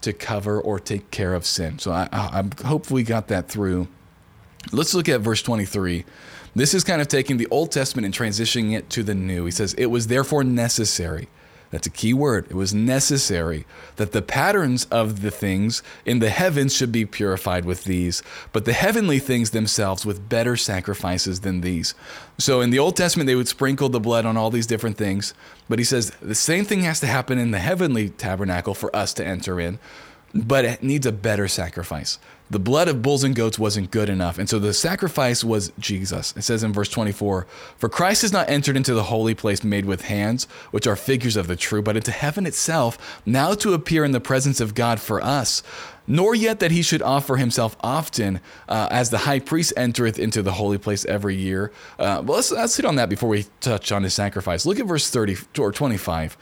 [SPEAKER 1] to cover or take care of sin so i, I i'm hopefully got that through Let's look at verse 23. This is kind of taking the Old Testament and transitioning it to the New. He says, It was therefore necessary. That's a key word. It was necessary that the patterns of the things in the heavens should be purified with these, but the heavenly things themselves with better sacrifices than these. So in the Old Testament, they would sprinkle the blood on all these different things, but he says the same thing has to happen in the heavenly tabernacle for us to enter in but it needs a better sacrifice. The blood of bulls and goats wasn't good enough. And so the sacrifice was Jesus. It says in verse 24 For Christ has not entered into the holy place made with hands, which are figures of the true, but into heaven itself, now to appear in the presence of God for us. Nor yet that he should offer himself often, uh, as the high priest entereth into the holy place every year. Uh, well, let's, let's on that before we touch on his sacrifice. Look at verse 30 or 25.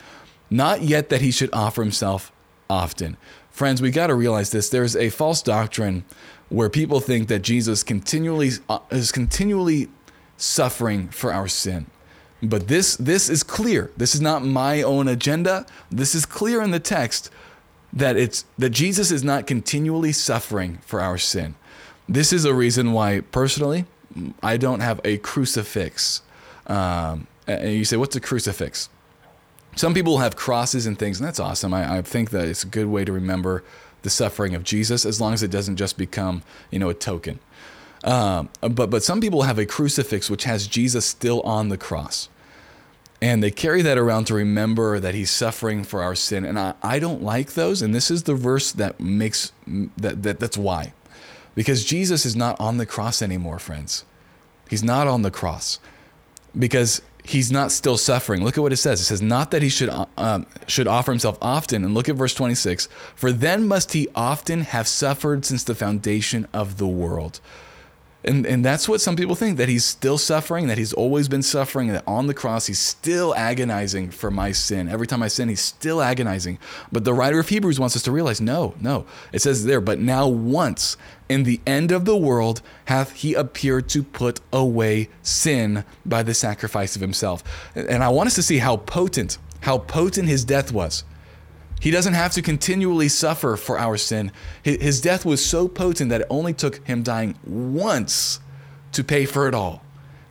[SPEAKER 1] Not yet that he should offer himself often. Friends, we got to realize this. There's a false doctrine where people think that Jesus continually uh, is continually suffering for our sin. But this this is clear. This is not my own agenda. This is clear in the text that it's that Jesus is not continually suffering for our sin. This is a reason why personally I don't have a crucifix. Um, and you say, what's a crucifix? Some people have crosses and things, and that's awesome. I, I think that it's a good way to remember the suffering of Jesus, as long as it doesn't just become, you know, a token. Um, but but some people have a crucifix which has Jesus still on the cross, and they carry that around to remember that he's suffering for our sin. And I, I don't like those. And this is the verse that makes that, that that's why, because Jesus is not on the cross anymore, friends. He's not on the cross because he's not still suffering. Look at what it says. It says, "Not that he should um, should offer himself often." And look at verse twenty six. For then must he often have suffered since the foundation of the world. And, and that's what some people think that he's still suffering, that he's always been suffering, that on the cross he's still agonizing for my sin. Every time I sin, he's still agonizing. But the writer of Hebrews wants us to realize no, no. It says there, but now once in the end of the world hath he appeared to put away sin by the sacrifice of himself. And I want us to see how potent, how potent his death was. He doesn't have to continually suffer for our sin. His death was so potent that it only took him dying once to pay for it all,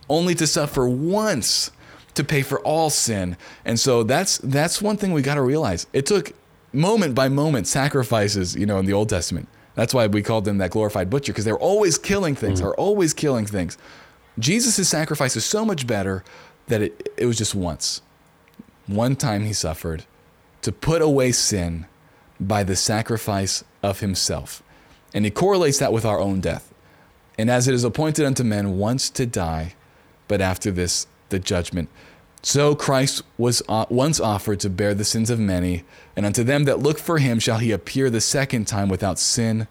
[SPEAKER 1] only to suffer once to pay for all sin. And so that's that's one thing we got to realize. It took moment by moment sacrifices, you know, in the Old Testament. That's why we called them that glorified butcher because they're always killing things. Mm-hmm. They're always killing things. Jesus' sacrifice is so much better that it, it was just once. One time he suffered to put away sin by the sacrifice of himself. And he correlates that with our own death. And as it is appointed unto men once to die, but after this, the judgment. So Christ was uh, once offered to bear the sins of many, and unto them that look for him shall he appear the second time without sin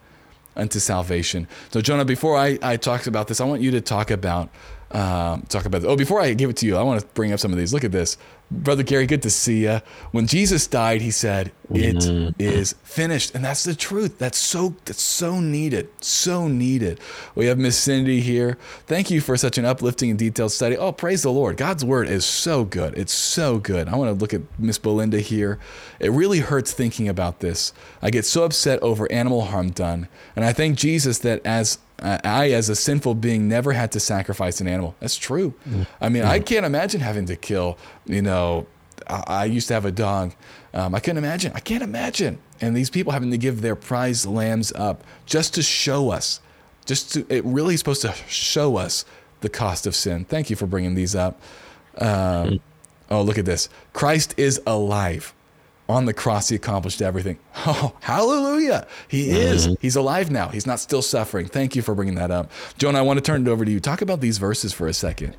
[SPEAKER 1] unto salvation. So, Jonah, before I, I talk about this, I want you to talk about um, talk about. This. Oh, before I give it to you, I want to bring up some of these. Look at this, brother Gary. Good to see you. When Jesus died, he said, "It
[SPEAKER 2] Mm-hmm.
[SPEAKER 1] is finished," and that's the truth. That's so that's so needed, so needed. We have Miss Cindy here. Thank you for such an uplifting and detailed study. Oh, praise the Lord. God's word is so good. It's so good. I want to look at Miss Belinda here. It really hurts thinking about this. I get so upset over animal harm done, and I thank Jesus that as I, as a sinful being, never had to sacrifice an animal. That's true. I mean, I can't imagine having to kill. You know, I, I used to have a dog. Um, I couldn't imagine. I can't imagine. And these people having to give their prized lambs up just to show us, just to, it really is supposed to show us the cost of sin. Thank you for bringing these up. Um, oh, look at this. Christ is alive. On the cross, he accomplished everything. *laughs* Oh, hallelujah. He is. He's alive now. He's not still suffering. Thank you for bringing that up. Jonah, I want to turn it over to you. Talk about these verses for a second.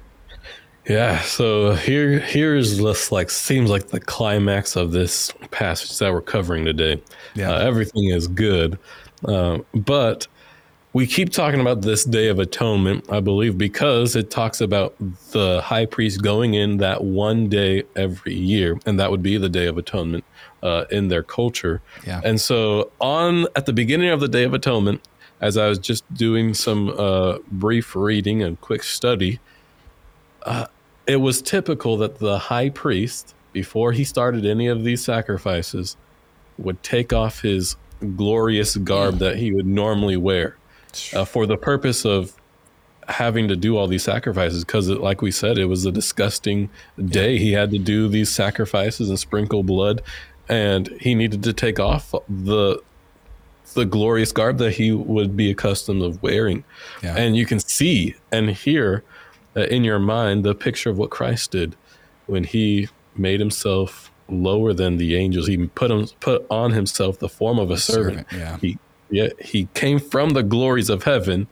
[SPEAKER 2] Yeah, so here here's this like seems like the climax of this passage that we're covering today.
[SPEAKER 1] Yeah.
[SPEAKER 2] Uh, everything is good, um, but we keep talking about this day of atonement, I believe, because it talks about the high priest going in that one day every year, and that would be the day of atonement uh, in their culture.
[SPEAKER 1] Yeah.
[SPEAKER 2] And so on at the beginning of the day of atonement, as I was just doing some uh, brief reading and quick study, it was typical that the high priest, before he started any of these sacrifices, would take off his glorious garb that he would normally wear uh, for the purpose of having to do all these sacrifices. Because, like we said, it was a disgusting day. He had to do these sacrifices and sprinkle blood, and he needed to take off the the glorious garb that he would be accustomed of wearing.
[SPEAKER 1] Yeah.
[SPEAKER 2] And you can see and hear uh, in your mind the picture of what Christ did when he made himself lower than the angels. He put him put on himself the form of a servant.
[SPEAKER 1] servant, yeah.
[SPEAKER 2] He yeah, he came from the glories of heaven,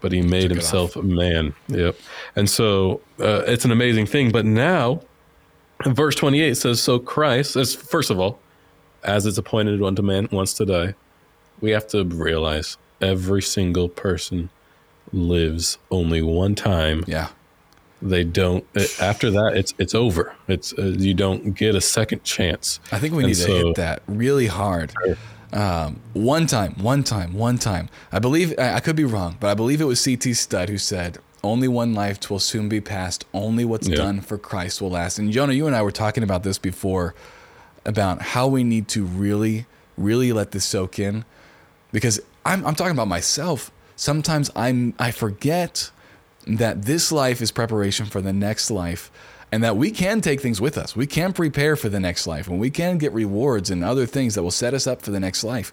[SPEAKER 2] but he made himself a man. Yep. And so uh, it's an amazing thing. But now, verse 28 says, So Christ, as first of all, as it's appointed unto man once to die, we have to realize every single person lives only one time
[SPEAKER 1] Yeah.
[SPEAKER 2] they don't after that it's it's over it's uh, you don't get a second chance
[SPEAKER 1] I think we
[SPEAKER 2] And
[SPEAKER 1] need to hit that really hard. Um, one time, one time, one time. I believe, I, I could be wrong, but I believe it was C.T. Studd who said, Only one life will soon be passed. Only what's
[SPEAKER 2] Yeah.
[SPEAKER 1] done for Christ will last. And Jonah, you and I were talking about this before about how we need to really, really let this soak in because I'm, I'm talking about myself. Sometimes I'm I forget that this life is preparation for the next life and that we can take things with us. We can prepare for the next life and we can get rewards and other things that will set us up for the next life.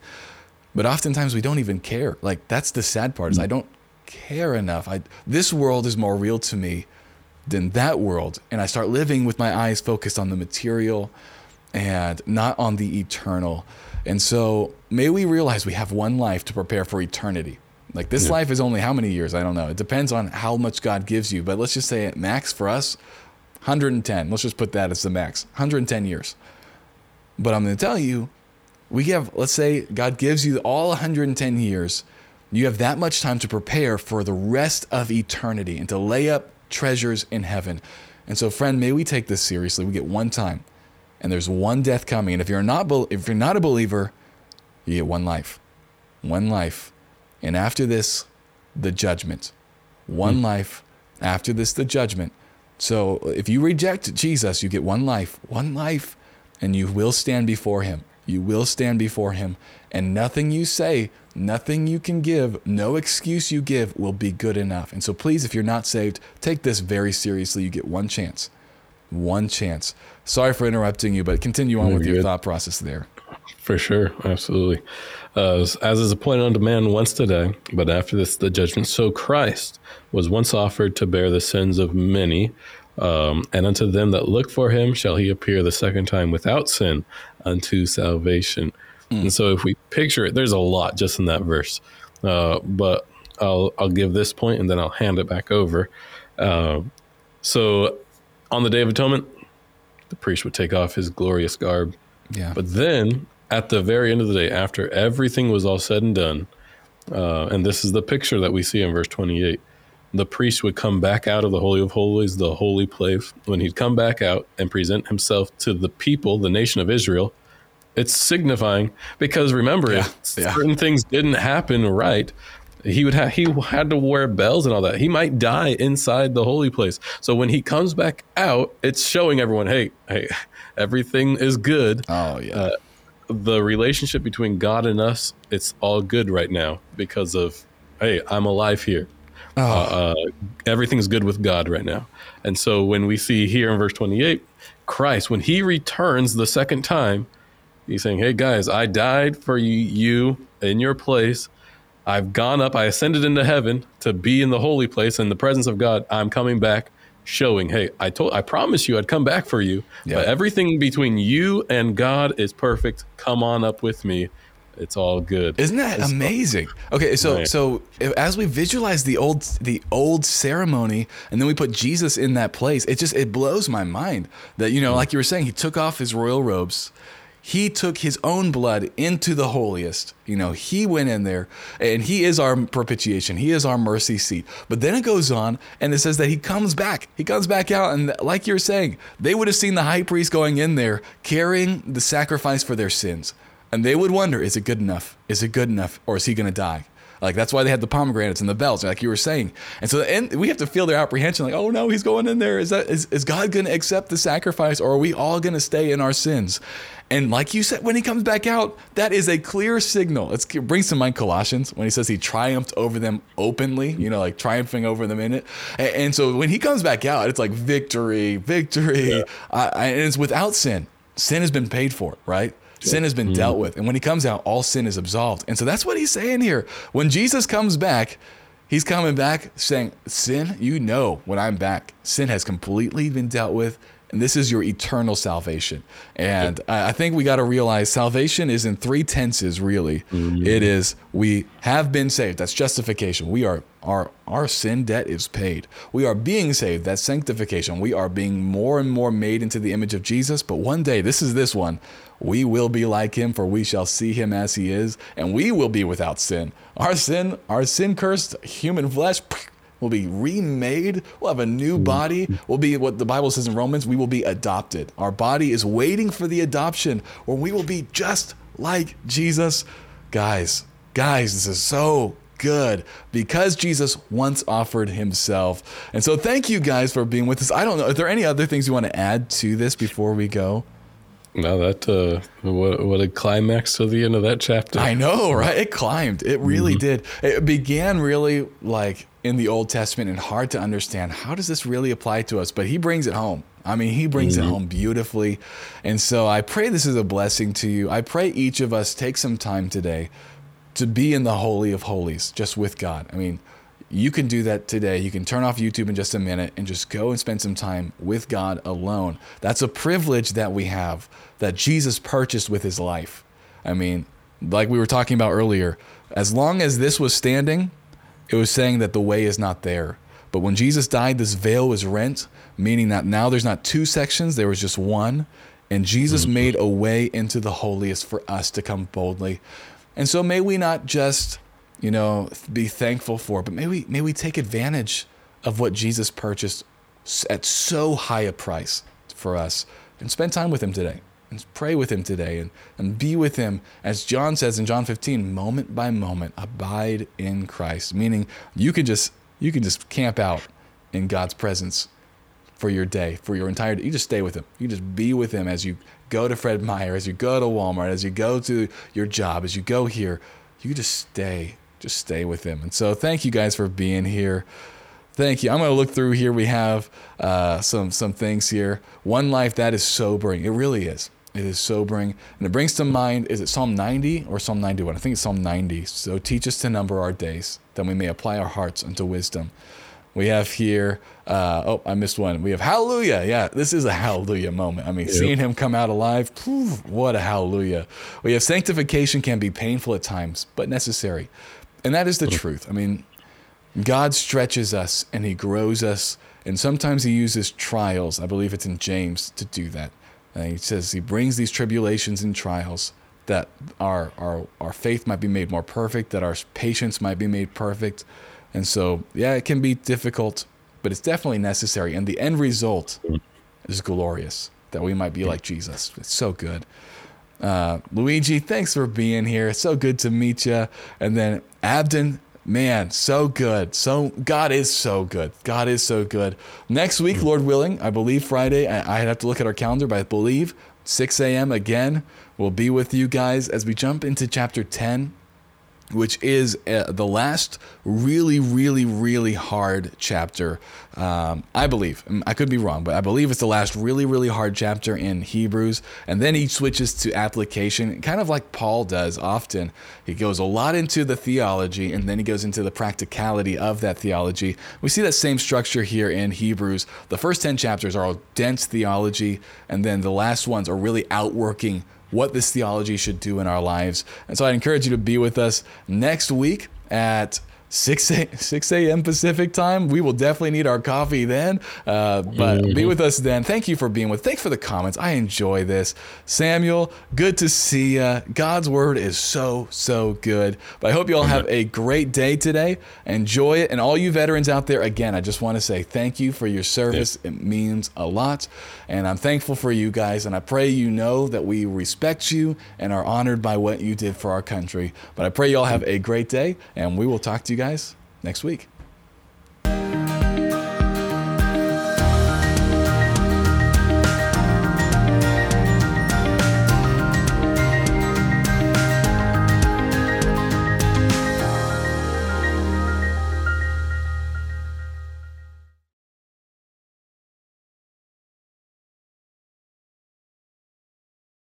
[SPEAKER 1] But oftentimes we don't even care. Like that's the sad part is I don't care enough. I this world is more real to me than that world and I start living with my eyes focused on the material and not on the eternal. And so may we realize we have one life to prepare for eternity. Like this life is only how many years? I don't know. It depends on how much God gives you. But let's just say at max for us, 110. Let's just put that as the max 110 years. But I'm going to tell you, we have, let's say God gives you all 110 years. You have that much time to prepare for the rest of eternity and to lay up treasures in heaven. And so, friend, may we take this seriously. We get one time, and there's one death coming. And if you're not, if you're not a believer, you get one life, one life, and after this, the judgment. One hmm. life. After this, the judgment. So, if you reject Jesus, you get one life, one life, and you will stand before Him. You will stand before Him, and nothing you say, nothing you can give, no excuse you give will be good enough. And so, please, if you're not saved, take this very seriously. You get one chance. One chance. Sorry for interrupting you, but continue on with your
[SPEAKER 2] good.
[SPEAKER 1] thought process there.
[SPEAKER 2] For sure, absolutely. Uh, as is appointed unto man once today, but after this the judgment. So Christ was once offered to bear the sins of many, um, and unto them that look for him shall he appear the second time without sin unto salvation. Mm. And so if we picture it, there's a lot just in that verse. Uh, but I'll I'll give this point and then I'll hand it back over. Uh, so on the Day of Atonement, the priest would take off his glorious garb.
[SPEAKER 1] Yeah.
[SPEAKER 2] But then at the very end of the day, after everything was all said and done, uh, and this is the picture that we see in verse 28, the priest would come back out of the Holy of Holies, the holy place, when he'd come back out and present himself to the people, the nation of Israel. It's signifying because remember, yeah, if yeah. certain things didn't happen right, he would have he had to wear bells and all that. He might die inside the holy place. So when he comes back out, it's showing everyone, hey, hey, *laughs* everything is good.
[SPEAKER 1] Oh yeah. Uh,
[SPEAKER 2] the relationship between God and us, it's all good right now because of, hey, I'm alive here. Oh. Uh, uh, everything's good with God right now. And so when we see here in verse 28, Christ, when he returns the second time, he's saying, hey guys, I died for you in your place. I've gone up, I ascended into heaven to be in the holy place in the presence of God. I'm coming back showing, hey, I told I promised you I'd come back for you. Yep. But everything between you and God is perfect. Come on up with me. It's all good.
[SPEAKER 1] Isn't that it's amazing? Okay, so right. so as we visualize the old the old ceremony and then we put Jesus in that place, it just it blows my mind that you know, mm like you were saying, he took off his royal robes he took his own blood into the holiest. You know, he went in there and he is our propitiation. He is our mercy seat. But then it goes on and it says that he comes back. He comes back out. And like you're saying, they would have seen the high priest going in there carrying the sacrifice for their sins. And they would wonder, is it good enough? Is it good enough? Or is he going to die? Like that's why they had the pomegranates and the bells, like you were saying. And so and we have to feel their apprehension, like, oh no, he's going in there. Is that is, is God gonna accept the sacrifice or are we all gonna stay in our sins? And like you said, when he comes back out, that is a clear signal. Let's bring to mind Colossians when he says he triumphed over them openly, you know, like triumphing over them in it. And, and so when he comes back out, it's like victory, victory. Yeah. Uh, and it's without sin. Sin has been paid for, right? Sin has been mm-hmm. dealt with. And when he comes out, all sin is absolved. And so that's what he's saying here. When Jesus comes back, he's coming back saying, Sin, you know when I'm back, sin has completely been dealt with. And this is your eternal salvation. And I think we got to realize salvation is in three tenses, really. Mm-hmm. It is we have been saved. That's justification. We are our our sin debt is paid. We are being saved. That's sanctification. We are being more and more made into the image of Jesus. But one day, this is this one, we will be like him, for we shall see him as he is, and we will be without sin. Our sin, our sin cursed human flesh will be remade. We'll have a new body. We'll be what the Bible says in Romans, we will be adopted. Our body is waiting for the adoption where we will be just like Jesus. Guys, guys, this is so good because Jesus once offered himself. And so thank you guys for being with us. I don't know, are there any other things you want to add to this before we go?
[SPEAKER 2] No, that uh, what what a climax to the end of that chapter.
[SPEAKER 1] I know, right? It climbed. It really mm-hmm. did. It began really like in the Old Testament and hard to understand. How does this really apply to us? But he brings it home. I mean, he brings mm-hmm. it home beautifully. And so I pray this is a blessing to you. I pray each of us take some time today to be in the holy of holies just with God. I mean, you can do that today. You can turn off YouTube in just a minute and just go and spend some time with God alone. That's a privilege that we have that Jesus purchased with his life. I mean, like we were talking about earlier, as long as this was standing, it was saying that the way is not there. But when Jesus died, this veil was rent, meaning that now there's not two sections, there was just one. And Jesus mm-hmm. made a way into the holiest for us to come boldly. And so may we not just, you know, be thankful for, but may we may we take advantage of what Jesus purchased at so high a price for us and spend time with him today and pray with him today and, and be with him as john says in john 15 moment by moment abide in christ meaning you can just you can just camp out in god's presence for your day for your entire day you just stay with him you just be with him as you go to fred meyer as you go to walmart as you go to your job as you go here you just stay just stay with him and so thank you guys for being here Thank you. I'm going to look through here. We have uh, some some things here. One life that is sobering. It really is. It is sobering. And it brings to mind, is it Psalm 90 or Psalm 91? I think it's Psalm 90. So teach us to number our days, that we may apply our hearts unto wisdom. We have here, uh, oh, I missed one. We have hallelujah. Yeah, this is a hallelujah moment. I mean, yep. seeing him come out alive, what a hallelujah. We have sanctification can be painful at times, but necessary. And that is the truth. I mean, God stretches us and he grows us. And sometimes he uses trials. I believe it's in James to do that. And he says he brings these tribulations and trials that our, our, our faith might be made more perfect, that our patience might be made perfect. And so, yeah, it can be difficult, but it's definitely necessary. And the end result is glorious that we might be like Jesus. It's so good. Uh, Luigi, thanks for being here. It's so good to meet you. And then Abden, man, so good. So God is so good. God is so good. Next week, Lord willing, I believe Friday. I, I have to look at our calendar, but I believe 6 a.m. again. We'll be with you guys as we jump into chapter 10 which is uh, the last really, really, really hard chapter. Um, I believe. Mm, I could be wrong, but I believe it's the last really, really hard chapter in Hebrews. And then he switches to application, kind of like Paul does often. He goes a lot into the theology and then he goes into the practicality of that theology. We see that same structure here in Hebrews. The first 10 chapters are all dense theology, and then the last ones are really outworking what this theology should do in our lives. And so I encourage you to be with us next week at 6 a, 6 a.m. Pacific time. We will definitely need our coffee then. Uh, but mm-hmm. be with us then. Thank you for being with. Thanks for the comments. I enjoy this. Samuel, good to see you. God's word is so so good. But I hope you all have a great day today. Enjoy it. And all you veterans out there, again, I just want to say thank you for your service. It means a lot. And I'm thankful for you guys. And I pray you know that we respect you and are honored by what you did for our country. But I pray you all have a great day. And we will talk to you guys guys next week.